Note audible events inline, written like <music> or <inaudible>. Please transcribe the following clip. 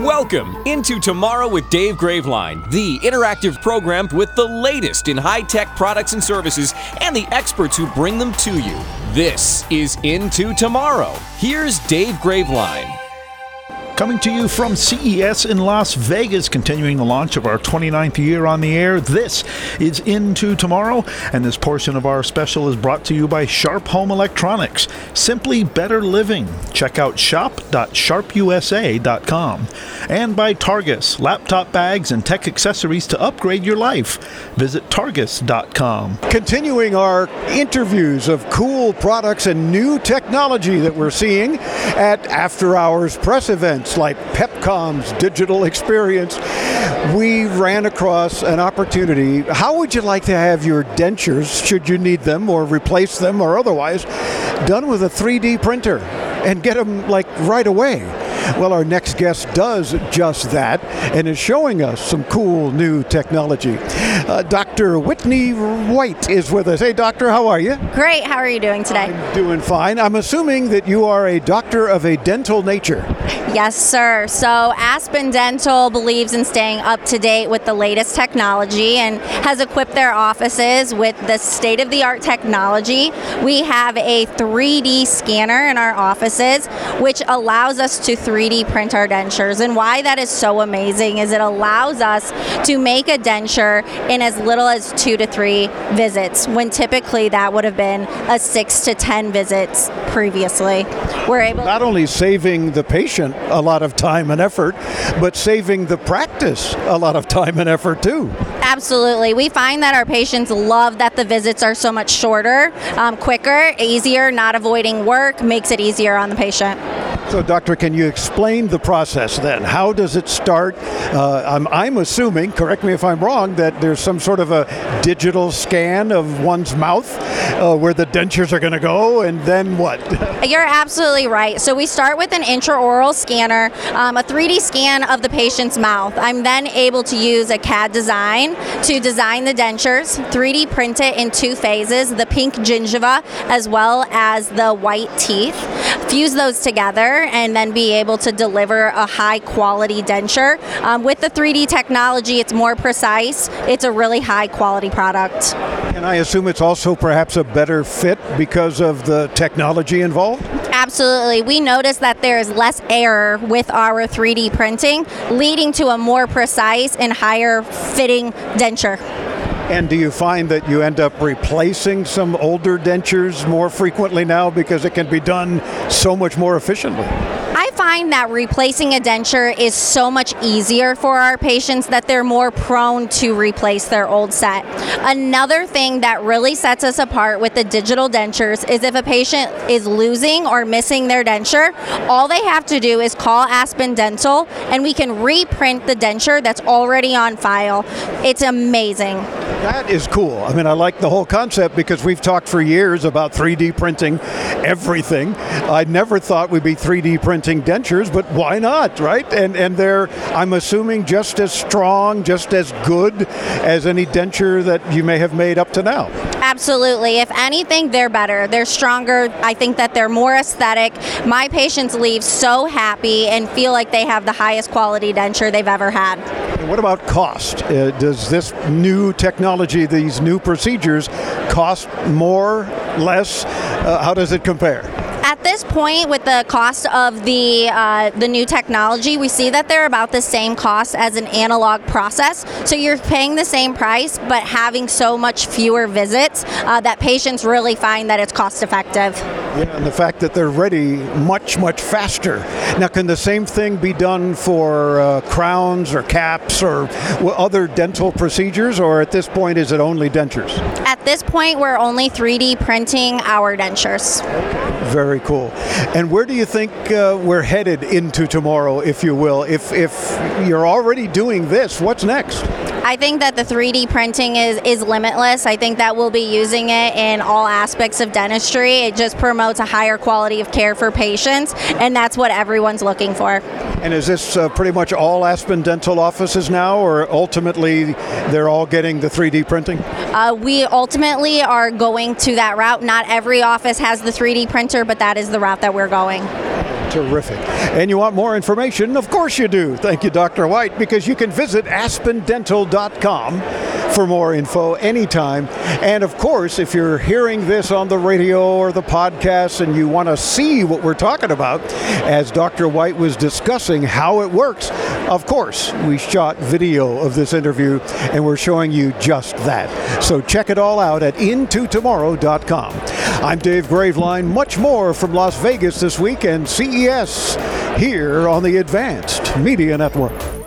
Welcome into Tomorrow with Dave Graveline, the interactive program with the latest in high tech products and services and the experts who bring them to you. This is Into Tomorrow. Here's Dave Graveline. Coming to you from CES in Las Vegas, continuing the launch of our 29th year on the air. This is Into Tomorrow, and this portion of our special is brought to you by Sharp Home Electronics. Simply better living. Check out shop.sharpusa.com. And by Targus, laptop bags and tech accessories to upgrade your life. Visit targus.com. Continuing our interviews of cool products and new technology that we're seeing at after hours press events like Pepcom's digital experience, we ran across an opportunity. How would you like to have your dentures, should you need them or replace them or otherwise, done with a 3D printer and get them like right away? Well, our next guest does just that and is showing us some cool new technology. Uh, Dr. Whitney White is with us. Hey, doctor, how are you? Great. How are you doing today? I'm doing fine. I'm assuming that you are a doctor of a dental nature. Yes, sir. So, Aspen Dental believes in staying up to date with the latest technology and has equipped their offices with the state of the art technology. We have a 3D scanner in our offices, which allows us to 3D print our dentures. And why that is so amazing is it allows us to make a denture in as little as two to three visits, when typically that would have been a six to 10 visits previously. We're able Not only saving the patient a lot of time and effort, but saving the practice a lot of time and effort too. Absolutely. We find that our patients love that the visits are so much shorter, um, quicker, easier, not avoiding work, makes it easier on the patient. So, doctor, can you explain the process then? How does it start? Uh, I'm, I'm assuming, correct me if I'm wrong, that there's some sort of a digital scan of one's mouth uh, where the dentures are going to go, and then what? <laughs> You're absolutely right. So we start with an intraoral scanner, um, a 3D scan of the patient's mouth. I'm then able to use a CAD design to design the dentures, 3D print it in two phases, the pink gingiva as well as the white teeth, fuse those together, and then be able to deliver a high quality denture. Um, with the 3D technology, it's more precise. It's a really high quality product. And I assume it's also perhaps a better fit because of the technology involved? Absolutely. We notice that there is less error with our 3D printing, leading to a more precise and higher fitting denture. And do you find that you end up replacing some older dentures more frequently now because it can be done so much more efficiently? I find that replacing a denture is so much easier for our patients that they're more prone to replace their old set. Another thing that really sets us apart with the digital dentures is if a patient is losing or missing their denture, all they have to do is call Aspen Dental and we can reprint the denture that's already on file. It's amazing. That is cool. I mean, I like the whole concept because we've talked for years about 3D printing everything. I never thought we'd be 3D printing dentures, but why not, right? And and they're, I'm assuming, just as strong, just as good as any denture that you may have made up to now. Absolutely. If anything, they're better. They're stronger. I think that they're more aesthetic. My patients leave so happy and feel like they have the highest quality denture they've ever had. What about cost? Uh, does this new technology, these new procedures, cost more, less? Uh, how does it compare? At this point, with the cost of the uh, the new technology, we see that they're about the same cost as an analog process. So you're paying the same price, but having so much fewer visits uh, that patients really find that it's cost effective. Yeah, and the fact that they're ready much, much faster. Now, can the same thing be done for uh, crowns or caps or other dental procedures, or at this point is it only dentures? At this point, we're only 3D printing our dentures. Very cool. And where do you think uh, we're headed into tomorrow, if you will? If if you're already doing this, what's next? I think that the 3D printing is, is limitless. I think that we'll be using it in all aspects of dentistry. It just promotes a higher quality of care for patients, and that's what everyone's looking for. And is this uh, pretty much all Aspen Dental offices now, or ultimately they're all getting the 3D printing? Uh, we ultimately are going to that route. Not every office has the 3D printer, but that is the route that we're going. Terrific. And you want more information? Of course you do. Thank you, Dr. White, because you can visit aspendental.com for more info anytime. And of course, if you're hearing this on the radio or the podcast and you want to see what we're talking about, as Dr. White was discussing how it works, of course, we shot video of this interview and we're showing you just that. So check it all out at intotomorrow.com. I'm Dave Graveline. Much more from Las Vegas this week and CES here on the Advanced Media Network.